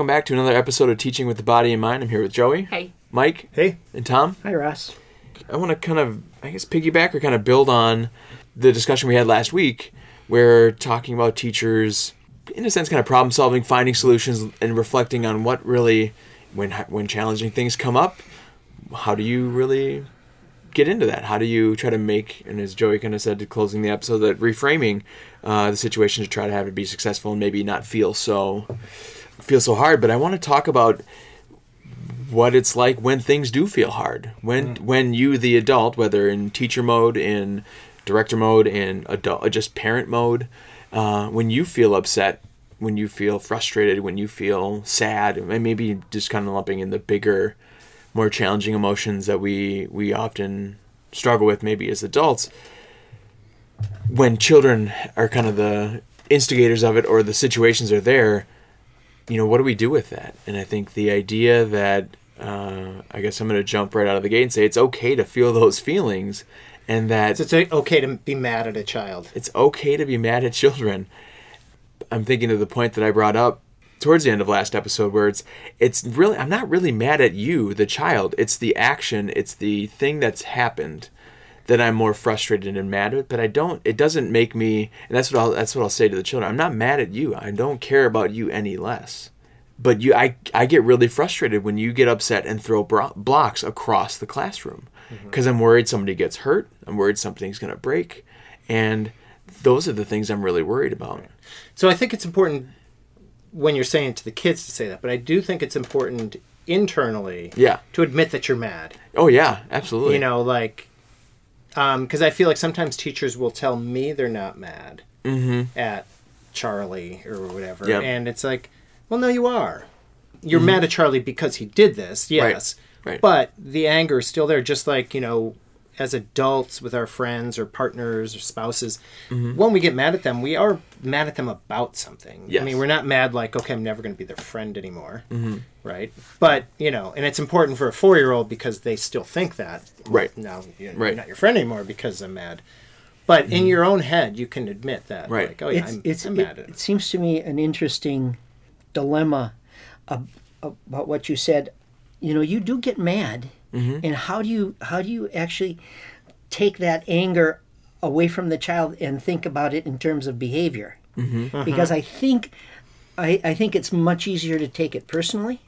welcome back to another episode of Teaching with the Body and Mind. I'm here with Joey, Hey. Mike, Hey. and Tom. Hi, Ross. I want to kind of, I guess, piggyback or kind of build on the discussion we had last week, where talking about teachers, in a sense, kind of problem solving, finding solutions, and reflecting on what really, when when challenging things come up, how do you really get into that? How do you try to make, and as Joey kind of said, to closing the episode, that reframing uh, the situation to try to have it be successful and maybe not feel so feel so hard. But I want to talk about what it's like when things do feel hard. When when you, the adult, whether in teacher mode, in director mode, in adult, just parent mode, uh, when you feel upset, when you feel frustrated, when you feel sad, and maybe just kind of lumping in the bigger, more challenging emotions that we we often struggle with, maybe as adults. When children are kind of the instigators of it, or the situations are there, you know, what do we do with that? And I think the idea that uh, I guess I'm going to jump right out of the gate and say it's okay to feel those feelings, and that It's okay to be mad at a child. it's okay to be mad at children. I'm thinking of the point that I brought up towards the end of last episode where it's it's really I'm not really mad at you, the child. It's the action, it's the thing that's happened that I'm more frustrated and mad at, but I don't it doesn't make me and that's what I'll that's what I'll say to the children. I'm not mad at you. I don't care about you any less. But you I I get really frustrated when you get upset and throw bro- blocks across the classroom mm-hmm. because I'm worried somebody gets hurt. I'm worried something's going to break. And those are the things I'm really worried about. So I think it's important when you're saying to the kids to say that, but I do think it's important internally Yeah. to admit that you're mad. Oh yeah, absolutely. You know, like, Um, because I feel like sometimes teachers will tell me they're not mad mm-hmm. at Charlie or whatever. Yep. And it's like, well, no, you are. You're mm-hmm. mad at Charlie because he did this, yes. Right. But the anger is still there, just like, you know, as adults with our friends or partners or spouses, mm-hmm. when we get mad at them, we are mad at them about something. Yes. I mean, we're not mad like, okay, I'm never going to be their friend anymore. Mm-hmm. Right. But, you know, and it's important for a four year old because they still think that. Right. Now you're Right. not your friend anymore because I'm mad. But in mm-hmm. your own head, you can admit that. Right. Like, oh, yeah, it's, I'm, it's, I'm it, at him. it seems to me an interesting dilemma about what you said. You know, you do get mad, Mm-hmm. and how do you how do you actually take that anger away from the child and think about it in terms of behavior? Mm-hmm. Because I think I, I think it's much easier to take it personally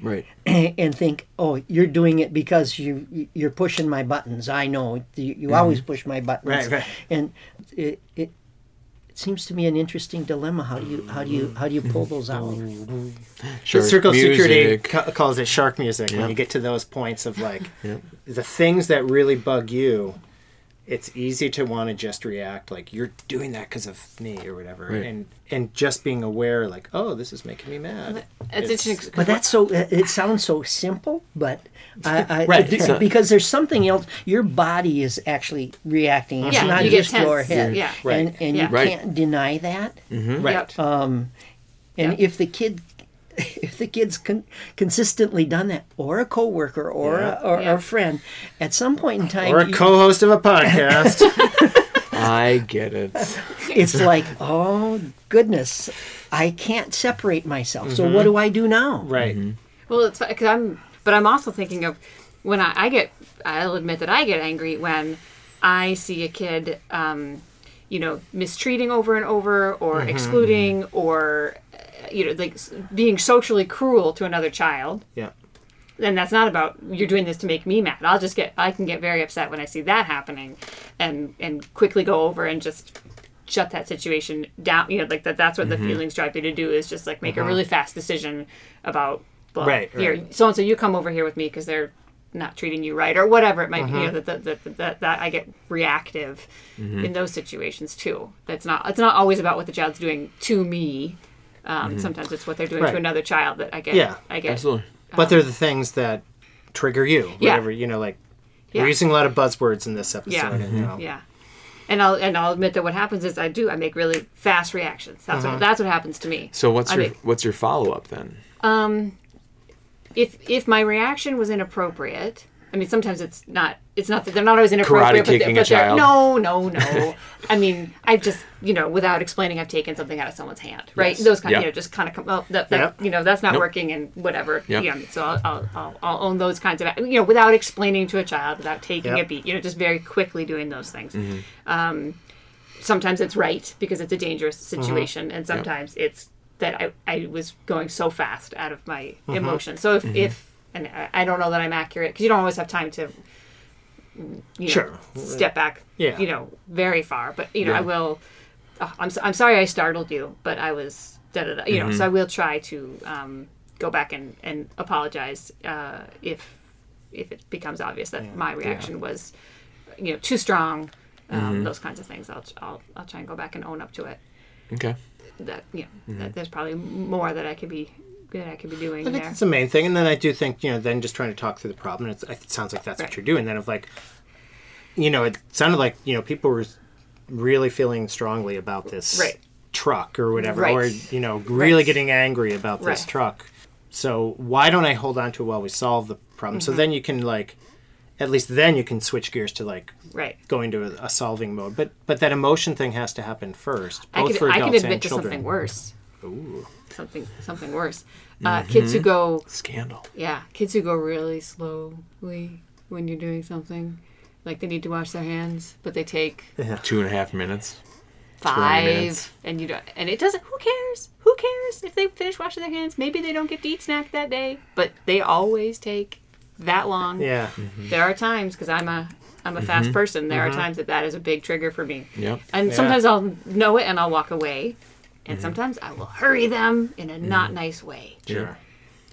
right. and think, "Oh, you're doing it because you you're pushing my buttons." I know you, you always push my buttons, Right, right. and it, it it seems to me an interesting dilemma. How do you how do you how do you pull those out? Sure. The Circle of Security ca- calls it shark music when you get to those points of like Yep. the things that really bug you. It's easy to want to just react like you're doing that because of me or whatever, Right. and and just being aware like, oh, this is making me mad. It's, interesting. 'cause But that's so. It sounds so simple, but I, I, Right. it- because there's something else. Your body is actually reacting. It's Yeah, not you get just your tense. head. Yeah. Right. And and Yeah. you Right. can't deny that. right. Yep. Um, and Yeah. if the kid, if the kid's con- consistently done that, or a coworker, or Yeah. a, or Yeah. a friend, at some point in time, Or a you- co-host of a podcast. I get it. it's like, oh goodness, I can't separate myself. So what do I do now? right. Well, it's because I'm, but I'm also thinking of when I, I get. I'll admit that I get angry when I see a kid, um, you know, mistreating over and over, or excluding, or uh, you know, like being socially cruel to another child. Yeah. And that's not about you're doing this to make me mad. I'll just get I can get very upset when I see that happening, and and quickly go over and just shut that situation down. You know, like that. That's what the mm-hmm. feelings drive me to do is just like make a uh-huh. really fast decision about. Well, Right, here, right. so and so, you come over here with me because they're not treating you right, or whatever it might be. You know, uh-huh. that, that, that, that, that I get reactive mm-hmm. in those situations too. That's not. It's not always about what the child's doing to me. Um, mm-hmm. Sometimes it's what they're doing Right. to another child that I get. Yeah, I get. Absolutely. Um, but they're the things that trigger you. Yeah. Whatever you know, like Yeah. we're using a lot of buzzwords in this episode. Yeah. And, you mm-hmm. know, Yeah. And I'll and I'll admit that what happens is I do I make really fast reactions. That's what uh-huh. that's what happens to me. So what's I your make- what's your follow up then? Um, if if my reaction was inappropriate, I mean, sometimes it's not. It's not that they're not always inappropriate. but kicking they're, a but they're- child. No, no, no. I mean, I've just you know, without explaining, I've taken something out of someone's hand, right? Yes. Those kind, Yeah. you know, just kind of come. Well, that, that Yep. you know, that's not Nope. working, and whatever. Yep. Yeah. So I'll, I'll, I'll, I'll own those kinds of, you know, without explaining to a child, without taking Yep. a beat, you know, just very quickly doing those things. Mm-hmm. Um, sometimes it's right because it's a dangerous Mm-hmm. situation, and sometimes it's that I, I was going so fast out of my Mm-hmm. emotion. So if, if and I- don't know that I'm accurate because you don't always have time to you know, Sure. step back Yeah. you know very far but you know Yeah. I will oh, I'm, so- I'm sorry I startled you but I was da, da, da, you know so I will try to um, go back and, and apologize uh, if if it becomes obvious that my reaction was you know too strong um, those kinds of things I'll, I'll I'll try and go back and own up to it Okay. that you know that there's probably more that I could be that I could be doing I think there that's the main thing, and then I do think you know, then just trying to talk through the problem. It's, it sounds like that's Right. what you're doing. Then of like, you know, it sounded like you know people were really feeling strongly about this Right. truck or whatever, Right. or you know, really getting angry about this truck. So why don't I hold on to it while we solve the problem? Mm-hmm. So then you can like, at least then you can switch gears to like right going to a, a solving mode. But but that emotion thing has to happen first, I both could for I adults could admit and to children. something worse Ooh. something something worse uh, mm-hmm. kids who go Scandal. Yeah, kids who go really slowly when you're doing something, like they need to wash their hands, but they take Two and a half minutes. five, minutes. and you don't, and it doesn't. Who cares? Who cares if they finish washing their hands? Maybe they don't get to eat snack that day, but they always take that long. Yeah. Mm-hmm. There are times because I'm a I'm a fast mm-hmm. person. There are times that that is a big trigger for me. Yep. And Yeah. sometimes I'll know it and I'll walk away, and mm-hmm. sometimes I will hurry them in a mm-hmm. not nice way, Sure.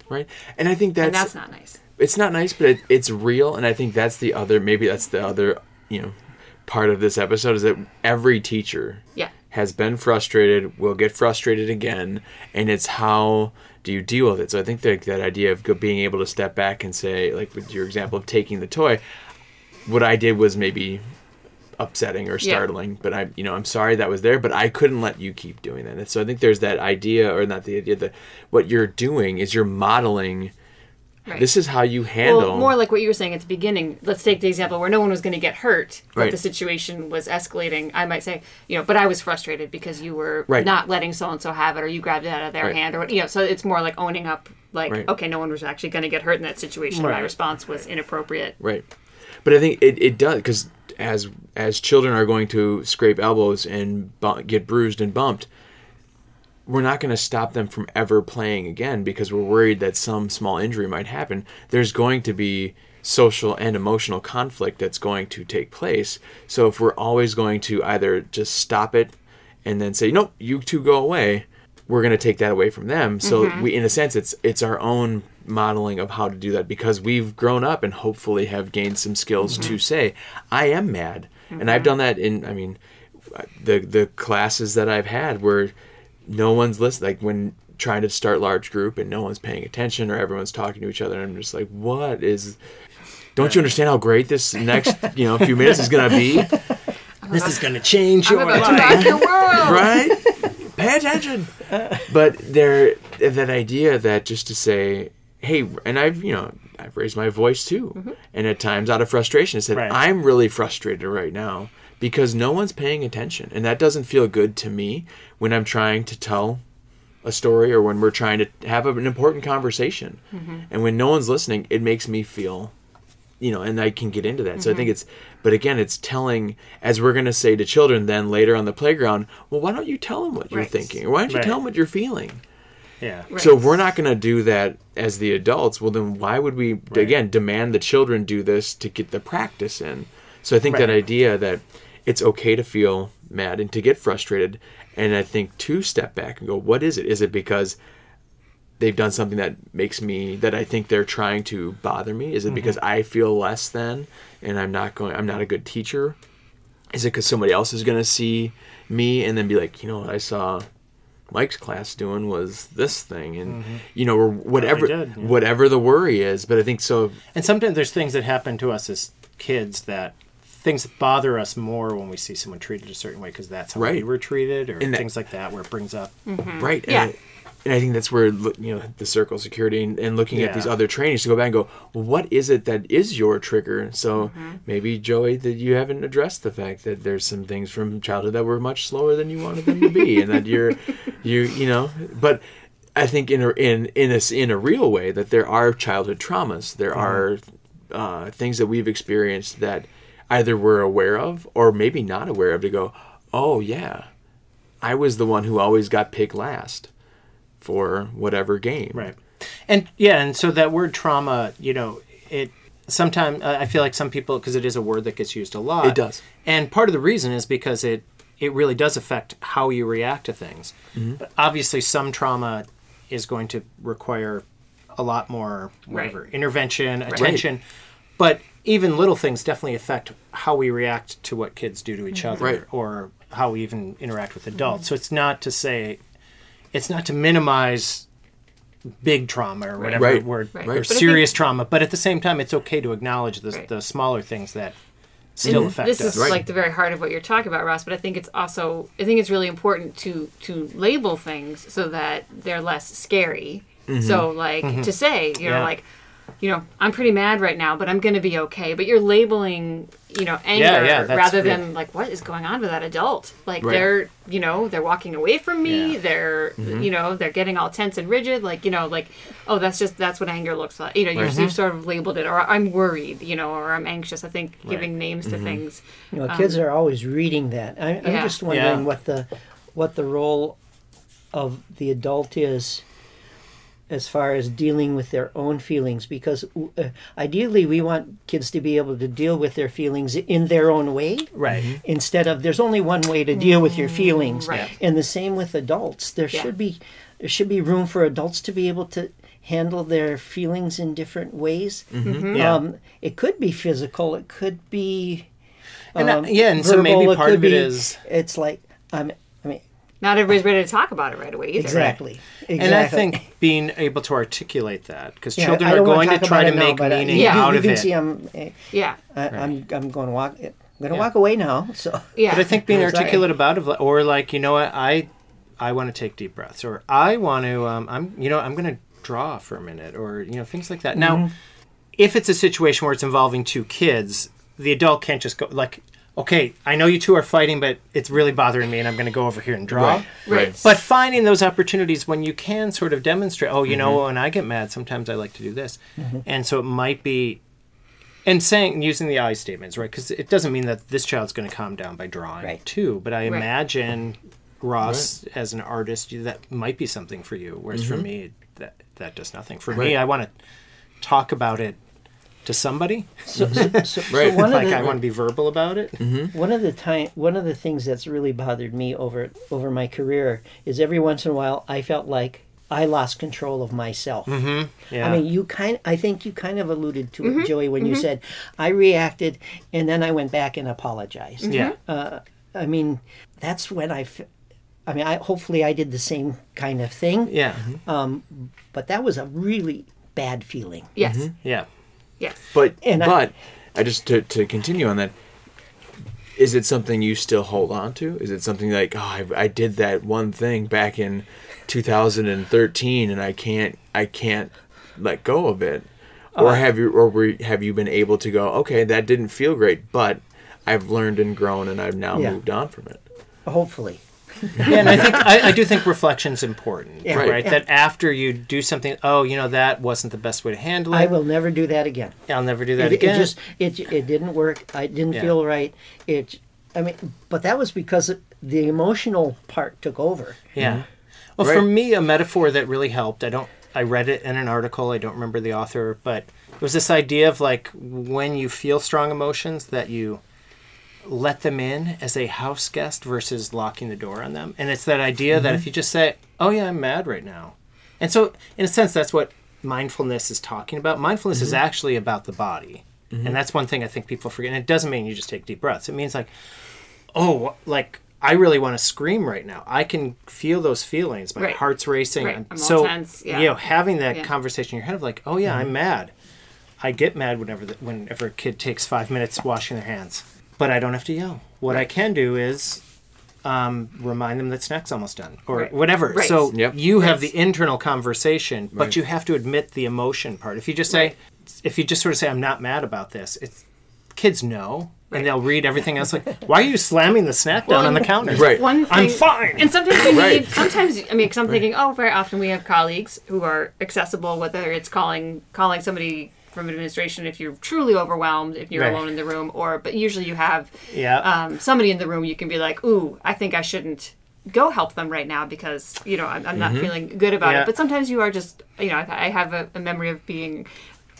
Right. And I think that's, and that's not nice. it's not nice, but it, it's real. And I think that's the other, maybe that's the other, you know, part of this episode is that every teacher Yeah. has been frustrated, will get frustrated again, and it's how do you deal with it. So I think that that idea of being able to step back and say, like with your example of taking the toy, what I did was maybe upsetting or Yeah. startling, but I, you know, I'm sorry that was there, but I couldn't let you keep doing that. And so I think there's that idea, or not the idea that what you're doing is you're modeling. Right. This is how you handle. Well, more like what you were saying at the beginning. Let's take the example where no one was going to get hurt, but Right. the situation was escalating. I might say, you know, but I was frustrated because you were Right. not letting so and so have it, or you grabbed it out of their Right. hand, or what- you know. So it's more like owning up. Like, Right. okay, no one was actually going to get hurt in that situation. My response was inappropriate. Right. But I think it, it does because as as children are going to scrape elbows and bu- get bruised and bumped, we're not going to stop them from ever playing again because we're worried that some small injury might happen. There's going to be social and emotional conflict that's going to take place. So if we're always going to either just stop it and then say, "Nope, you two go away," we're going to take that away from them. So mm-hmm. we, in a sense, it's it's our own modeling of how to do that because we've grown up and hopefully have gained some skills to mm-hmm. say, "I am mad," and I've mm-hmm. done that in. I mean, the the classes that I've had where no one's listening, like when trying to start large group and no one's paying attention or everyone's talking to each other, and I'm just like, what is? Don't you understand how great this next you know few minutes is gonna be? This is going to change your life. your world. right? Pay attention. But there, that idea that just to say, hey, and I've, you know, I've raised my voice too, mm-hmm. and at times out of frustration, I said, Right. I'm really frustrated right now because no one's paying attention, and that doesn't feel good to me when I'm trying to tell a story or when we're trying to have an important conversation, mm-hmm. and when no one's listening, it makes me feel you know, and I can get into that. So I think mm-hmm. it's, but again, it's telling, as we're going to say to children then later on the playground, well, why don't you tell them what you're thinking? Or why don't you Right. tell them what you're feeling? Yeah. Right. So if we're not going to do that as the adults, well, then why would we, again, demand the children do this to get the practice in? So I think that idea that it's okay to feel mad and to get frustrated. And I think to step back and go, what is it? Is it because they've done something that makes me that I think they're trying to bother me? Is it because mm-hmm. I feel less than and I'm not going I'm not a good teacher? Is it because somebody else is going to see me and then be like, you know what I saw Mike's class doing was this thing and mm-hmm. you know or whatever did, yeah. whatever the worry is but I think so And sometimes there's things that happen to us as kids that things that bother us more when we see someone treated a certain way because that's how we were treated or And that- things like that where it brings up mm-hmm. right Yeah. and, and I think that's where you know the circle security and, and looking at these other trainings to go back and go, well, what is it that is your trigger? So maybe Joey, that you haven't addressed the fact that there's some things from childhood that were much slower than you wanted them to be, and that you're you you know, but. I think in a, in in a in a real way that there are childhood traumas. There are uh, things that we've experienced that either we're aware of or maybe not aware of. To go, oh yeah, I was the one who always got picked last for whatever game. Right. And yeah, and so that word trauma, you know, it sometimes I feel like some people because it is a word that gets used a lot. It does. And part of the reason is because it it really does affect how you react to things. Mm-hmm. But obviously some trauma is going to require a lot more whatever Right. intervention, attention. But even little things definitely affect how we react to what kids do to each other Right. or how we even interact with adults. So it's not to say it's not to minimize big trauma or whatever Right. word Right. or But I think- serious trauma, but at the same time, it's okay to acknowledge the, Right. the smaller things that still And affect this us. is Right. like the very heart of what you're talking about, Ross. But I think it's also I think it's really important to to label things so that they're less scary. So like to say, you know, Mm-hmm. Yeah. like you know, I'm pretty mad right now, but I'm going to be okay. But you're labeling, you know, anger Yeah, yeah, that's- rather yeah. than like what is going on with that adult? Like Right. they're, you know, they're walking away from me. Yeah. Mm-hmm. They're, you know, they're getting all tense and rigid. Like, you know, like, oh, that's just that's what anger looks like. You know, you're, Mm-hmm. you've sort of labeled it, or I'm worried, you know, or I'm anxious. I think giving names to things. You know, kids are always reading that. I, I'm Yeah. just wondering Yeah. what the what the role of the adult is as far as dealing with their own feelings because uh, ideally we want kids to be able to deal with their feelings in their own way. Right. instead of there's only one way to deal with your feelings. Right. and the same with adults. There Yeah. should be there should be room for adults to be able to handle their feelings in different ways. Yeah. um, it could be physical. It could be And, uh, um, yeah, and so maybe part could of it be- is- it's like um, I mean Not everybody's ready to talk about it right away either. exactly exactly And I think being able to articulate that, because Yeah, children are don't wanna going to try to it now, make uh, meaning Yeah. out you of can it. see I'm eh, Yeah. I, I'm I'm going to walk I'm going to Yeah. walk away now so Yeah. But I think being Sorry. articulate about it, or like, you know what, I, I want to take deep breaths, or I want to, um, I'm, you know, I'm going to draw for a minute, or you know, things like that. Now, Mm-hmm. if it's a situation where it's involving two kids, the adult can't just go like, okay, I know you two are fighting, but it's really bothering me, and I'm going to go over here and draw. Right. Right. But finding those opportunities when you can sort of demonstrate, oh, you know, Mm-hmm. when I get mad, sometimes I like to do this, and so it might be, and saying using the I statements, right? Because it doesn't mean that this child's going to calm down by drawing Right. too. But I Right. imagine Ross as an artist, that might be something for you. Whereas Mm-hmm. for me, that that does nothing. For me, I want to talk about it to somebody. so, so, mm-hmm. so, so Right. one like of the, I want to be verbal about it. Mm-hmm. One of the time, one of the things that's really bothered me over over my career is every once in a while I felt like I lost control of myself. Yeah. I mean, you kind. I think you kind of alluded to Mm-hmm. it, Joey, when you said I reacted and then I went back and apologized. yeah. Uh, I mean, that's when I. f- I mean, I hopefully I did the same kind of thing. yeah. Um, but that was a really bad feeling. yes. Yeah. Yes. But And I- but I, just to to continue on that. Is it something you still hold on to? Is it something like, oh, I, I did that one thing back in 2013, and I can't, I can't let go of it, or uh-huh. have you, or were, have you been able to go, okay, that didn't feel great, but I've learned and grown, and I've now Yeah. moved on from it. Hopefully. Yeah, and I think I, I do think reflection's important, Yeah. right? Right. That after you do something, oh, you know, that wasn't the best way to handle it. I will never do that again. I'll never do that it, again. it just it it didn't work. I didn't Yeah. feel right. It I mean, but that was because it, the emotional part took over. Yeah. Mm-hmm. Well, for me, a metaphor that really helped. I don't. I read it in an article. I don't remember the author, but it was this idea of like when you feel strong emotions that you let them in as a house guest versus locking the door on them. And it's that idea that mm-hmm. if you just say, "Oh yeah, I'm mad right now," and so in a sense, that's what mindfulness is talking about. Mindfulness is mm-hmm. actually about the body, and mm-hmm. that's one thing I think people forget. And it doesn't mean you just take deep breaths. It means like oh, like I really want to scream right now. I can feel those feelings. My Right. heart's racing. Right. I'm so tense, yeah. you know, having that Yeah. conversation in your head of like, oh yeah, I'm mad. I get mad whenever the, whenever a kid takes five minutes washing their hands, but I don't have to yell. What I can do is um, remind them that snack's almost done or Right. whatever. Right. So Yep. you have the internal conversation, but Right. you have to admit the emotion part. If you just say, Right. if you just sort of say, "I'm not mad about this," it's kids know. And they'll read everything else like, "Why are you slamming the snack down Well, on the counter?" Right. One I'm thing, fine. And sometimes you need, Right. sometimes, I mean, because I'm thinking, oh, very often we have colleagues who are accessible, whether it's calling calling somebody from administration if you're truly overwhelmed, if you're Right. alone in the room, or, but usually you have Yeah. um, somebody in the room you can be like, ooh, I think I shouldn't go help them right now because, you know, I'm, I'm not feeling good about Yeah. it. But sometimes you are just, you know, I, I have a, a memory of being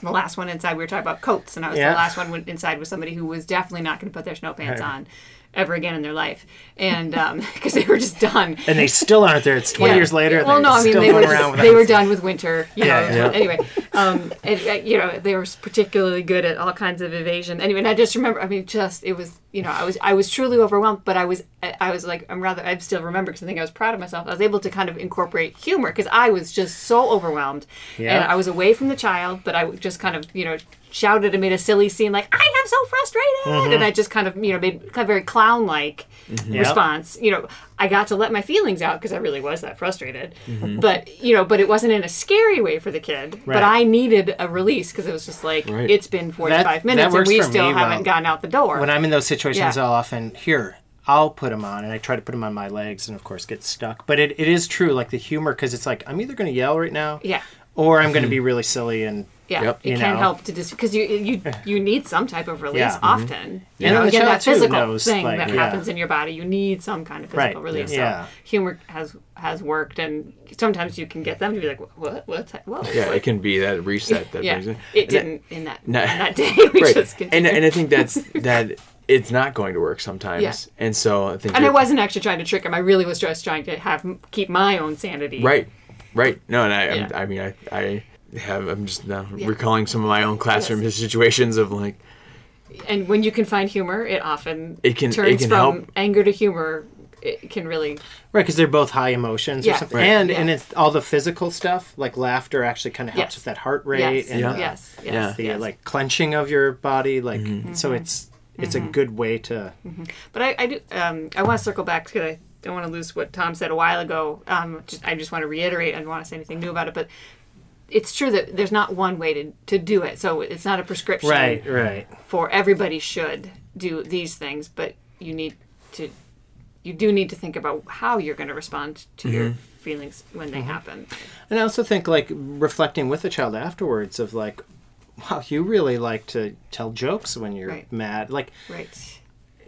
the last one inside. We were talking about coats, and I was Yeah. the last one went inside with somebody who was definitely not going to put their snow pants Right. on ever again in their life, and because they were just done. and they still aren't there. It's 20 Yeah. years later. Well, no, I mean they were just, they were done with winter. You know. yeah. Anyway, um, and, uh, you know they were particularly good at all kinds of evasion. Anyway, and I just remember. I mean, just it was you know I was I was truly overwhelmed, but I was I I was like I'm rather I still remember because I think I was proud of myself. I was able to kind of incorporate humor because I was just so overwhelmed, Yeah. and I was away from the child, but I just kind of you know shouted and made a silly scene like I am so frustrated, Mm-hmm. and I just kind of you know made kind of very clown like Yeah. response. You know, I got to let my feelings out because I really was that frustrated. Mm-hmm. But you know, but it wasn't in a scary way for the kid. Right. But I needed a release because it was just like Right. it's been forty five minutes and we still me haven't well. gotten out the door. when I'm in those situations, Yeah. I'll often here. I'll put them on, and I try to put them on my legs, and of course get stuck. But it, it is true, like the humor, because it's like I'm either going to yell right now, yeah. Or I'm going to mm-hmm. be really silly and Yeah, Yep. it You can know. help to just because you you you need some type of release Yeah. Mm-hmm. often. You And know, then again, that physical knows, thing like, that yeah. happens in your body, you need some kind of physical Right, release. yeah. So humor has has worked, and sometimes you can get them to be like, "What? What? Whoa!" Yeah, it can be that reset that yeah. brings it. It And didn't in that No. in that day. We right. just and continued. and I think that's that it's not going to work sometimes. Yeah. And so I think And I wasn't actually trying to trick him. I really was just trying to have keep my own sanity. right, right. No, and I I'm- Yeah. I mean I I have I'm just now Yeah. recalling some of my own classroom Yes. situations of like And when you can find humor, it often It can- it turns can from help. anger to humor. It can really right because they're both high emotions Yeah. or something. Right. And Yeah. and it's all the physical stuff, like laughter, actually kind of helps Yes. with that heart rate yes, and Yeah. the, yes, yes, Yeah. the yes. like clenching of your body, like Mm-hmm. so it's it's a good way to But I, I do. Um, I want to circle back because I don't want to lose what Tom said a while ago. Um, just, I just want to reiterate. I don't want to say anything new about it, but it's true that there's not one way to, to do it. So it's not a prescription right right for everybody should do these things, but you need to. You do need to think about how you're going to respond to your feelings when they happen. And I also think like reflecting with the child afterwards of like, wow, you really like to tell jokes when you're Right. mad. Like, Right.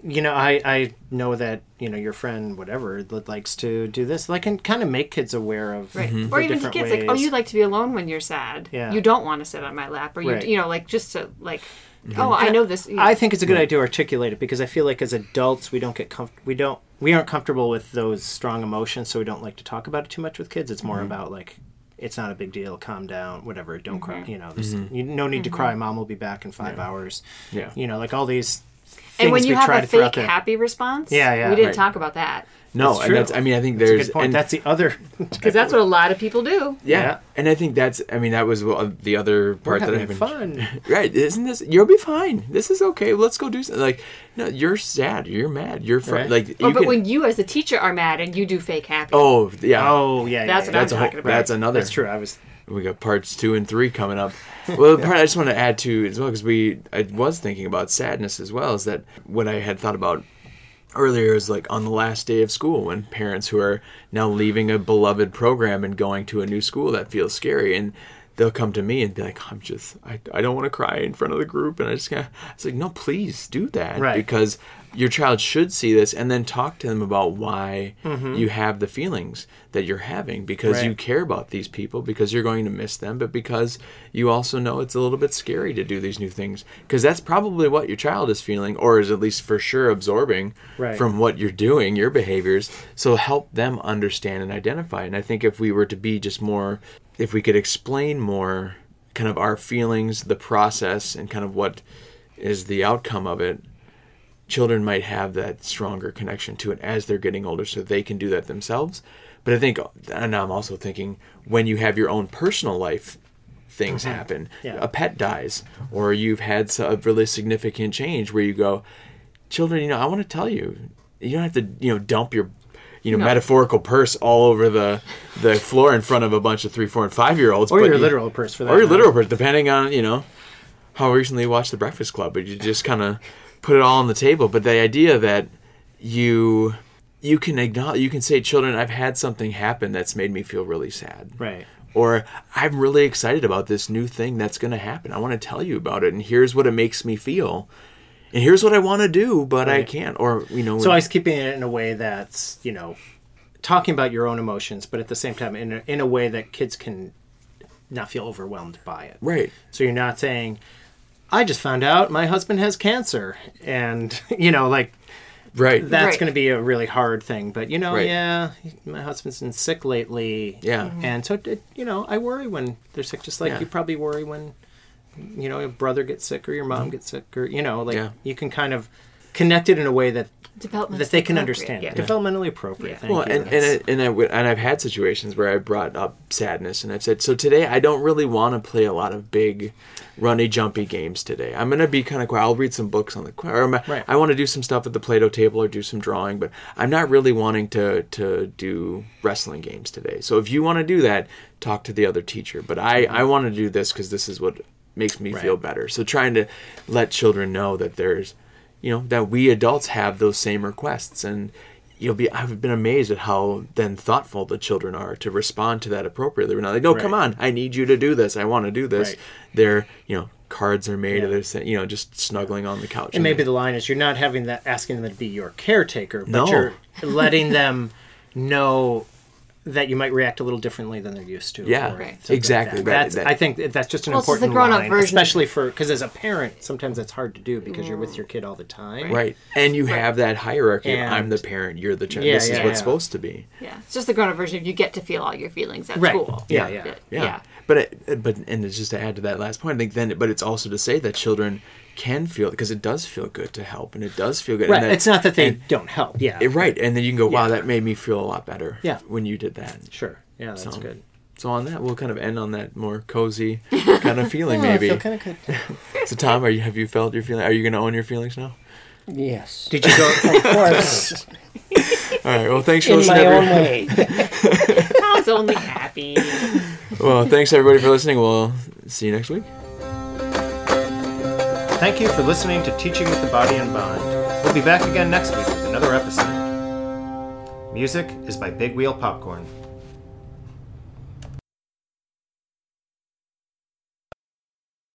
You know, I I know that you know your friend whatever that likes to do this. Like, and kind of make kids aware of Right. the Or even to kids, ways. like, oh, you like to be alone when you're sad. Yeah. You don't want to sit on my lap, or you, Right. you know, like just to like, mm-hmm. oh, I know this. I think it's a good idea to articulate it because I feel like as adults we don't get comf- we don't we aren't comfortable with those strong emotions, so we don't like to talk about it too much with kids. It's more mm-hmm. about like it's not a big deal, calm down, whatever, don't cry. Mm-hmm. You know, there's you, no need to cry. Mom will be back in five hours. Yeah. You know, like all these. And when you we have try a to throw fake there. happy response, Yeah, yeah. we didn't Right. talk about that no, That's and that's I mean I think That's a there's good point. and- That's the other. because that's what a lot of people do. yeah. Yeah. and I think that's I mean that was uh, the other We're part that I having haven't fun. Right, isn't this? You'll be fine. This is okay. Let's go do something. Like, no, you're sad. You're mad. You're fr- Right. like. Oh, but can- when you as a teacher are mad and you do fake happy, oh yeah. Oh yeah, That's yeah, what yeah. I'm that's a whole, talking about. that's another. That's true. I was. We got parts two and three coming up. Well, the part I just want to add to as well because we I was thinking about sadness as well. Is that what I had thought about earlier is like on the last day of school when parents who are now leaving a beloved program and going to a new school that feels scary and they'll come to me and be like i'm just i, I don't want to cry in front of the group and i just kind it's like no please do that Right. because your child should see this and then talk to them about why mm-hmm. you have the feelings that you're having because you care about these people because you're going to miss them but because you also know it's a little bit scary to do these new things. Because that's probably what your child is feeling or is at least for sure absorbing Right. from what you're doing your behaviors. So help them understand and identify. And i think if we were to be just more if we could explain more kind of our feelings the process and kind of what is the outcome of it children might have that stronger connection to it as they're getting older so they can do that themselves but i think and i'm also thinking when you have your own personal life things mm-hmm. happen Yeah. a pet dies or you've had a really significant change where you go children you know i want to tell you you don't have to you know dump your you know No. metaphorical purse all over the the floor in front of a bunch of three, four, and five year olds, or your literal purse for that. or your matter. literal purse, depending on you know how recently you watched The Breakfast Club. But you just kind of put it all on the table. But the idea that you you can acknowledge, you can say, children, I've had something happen that's made me feel really sad Right. or I'm really excited about this new thing that's going to happen. I want to tell you about it, and here's what it makes me feel, and here's what I want to do, but I can't. Or you know, So I was keeping it in a way that's you know talking about your own emotions, but at the same time in a, in a way that kids can not feel overwhelmed by it. right, So you're not saying, "I just found out my husband has cancer," and you know, like right, that's Right. going to be a really hard thing. But you know, Right. yeah, my husband's been sick lately. Yeah. Mm-hmm. and so it, you know, I worry when they're sick, just like Yeah. you probably worry when you know your brother gets sick or your mom mm-hmm. gets sick, or you know, like Yeah. you can kind of connect it in a way that that they can understand. yeah. Developmentally appropriate. Yeah. Well, you. and and, I, and I would- and I've had situations where I brought up sadness, and I've said, so today I don't really want to play a lot of big, runny, jumpy games today. I'm gonna be kind of quiet. I'll read some books on the or I'm- Right. I want to do some stuff at the Play-Doh table or do some drawing, but I'm not really wanting to to do wrestling games today. So if you want to do that, talk to the other teacher. But I I want to do this because this is what makes me feel better. So trying to let children know that there's you know that we adults have those same requests and you'll be i've been amazed at how then thoughtful the children are to respond to that appropriately we're not like no come on i need you to do this i want to do this Right. they're you know cards are made of Yeah. this you know just snuggling on the couch and maybe the line is you're not having that asking them to be your caretaker, but No. you're letting them know that you might react a little differently than they're used to. Yeah, Right. something like exactly, that. right, That's, that- I think that's just an Well, it's just the important grown-up line, version. especially for because as a parent, sometimes that's hard to do because you're with your kid all the time. right and you have that hierarchy of, i'm the parent you're the child Yeah, this is yeah, what's yeah. supposed to be Yeah, it's just the grown-up version of you get to feel all your feelings at Right. school. Yeah, yeah. yeah. yeah. But it, but and it's just to add to that last point, I think then, but it's also to say that children can feel because it does feel good to help, and it does feel good. Right. And that, it's not that they and- don't help. Yeah. it- right, and then you can go, wow, Yeah. that made me feel a lot better. Yeah. when you did that. Sure. Yeah, that's So- good. So on that, we'll kind of end on that more cozy kind of feeling, I maybe. feel kind of good. So Tom, are you have you felt your feeling? Are you going to own your feelings now? Yes. Did you go? Of course. All right. Well, thanks for in listening. my own every- way. Tom's only happy. well, thanks everybody for listening. We'll see you next week. Thank you for listening to Teaching with the Body and Mind. We'll be back again next week with another episode. Music is by Big Wheel Popcorn.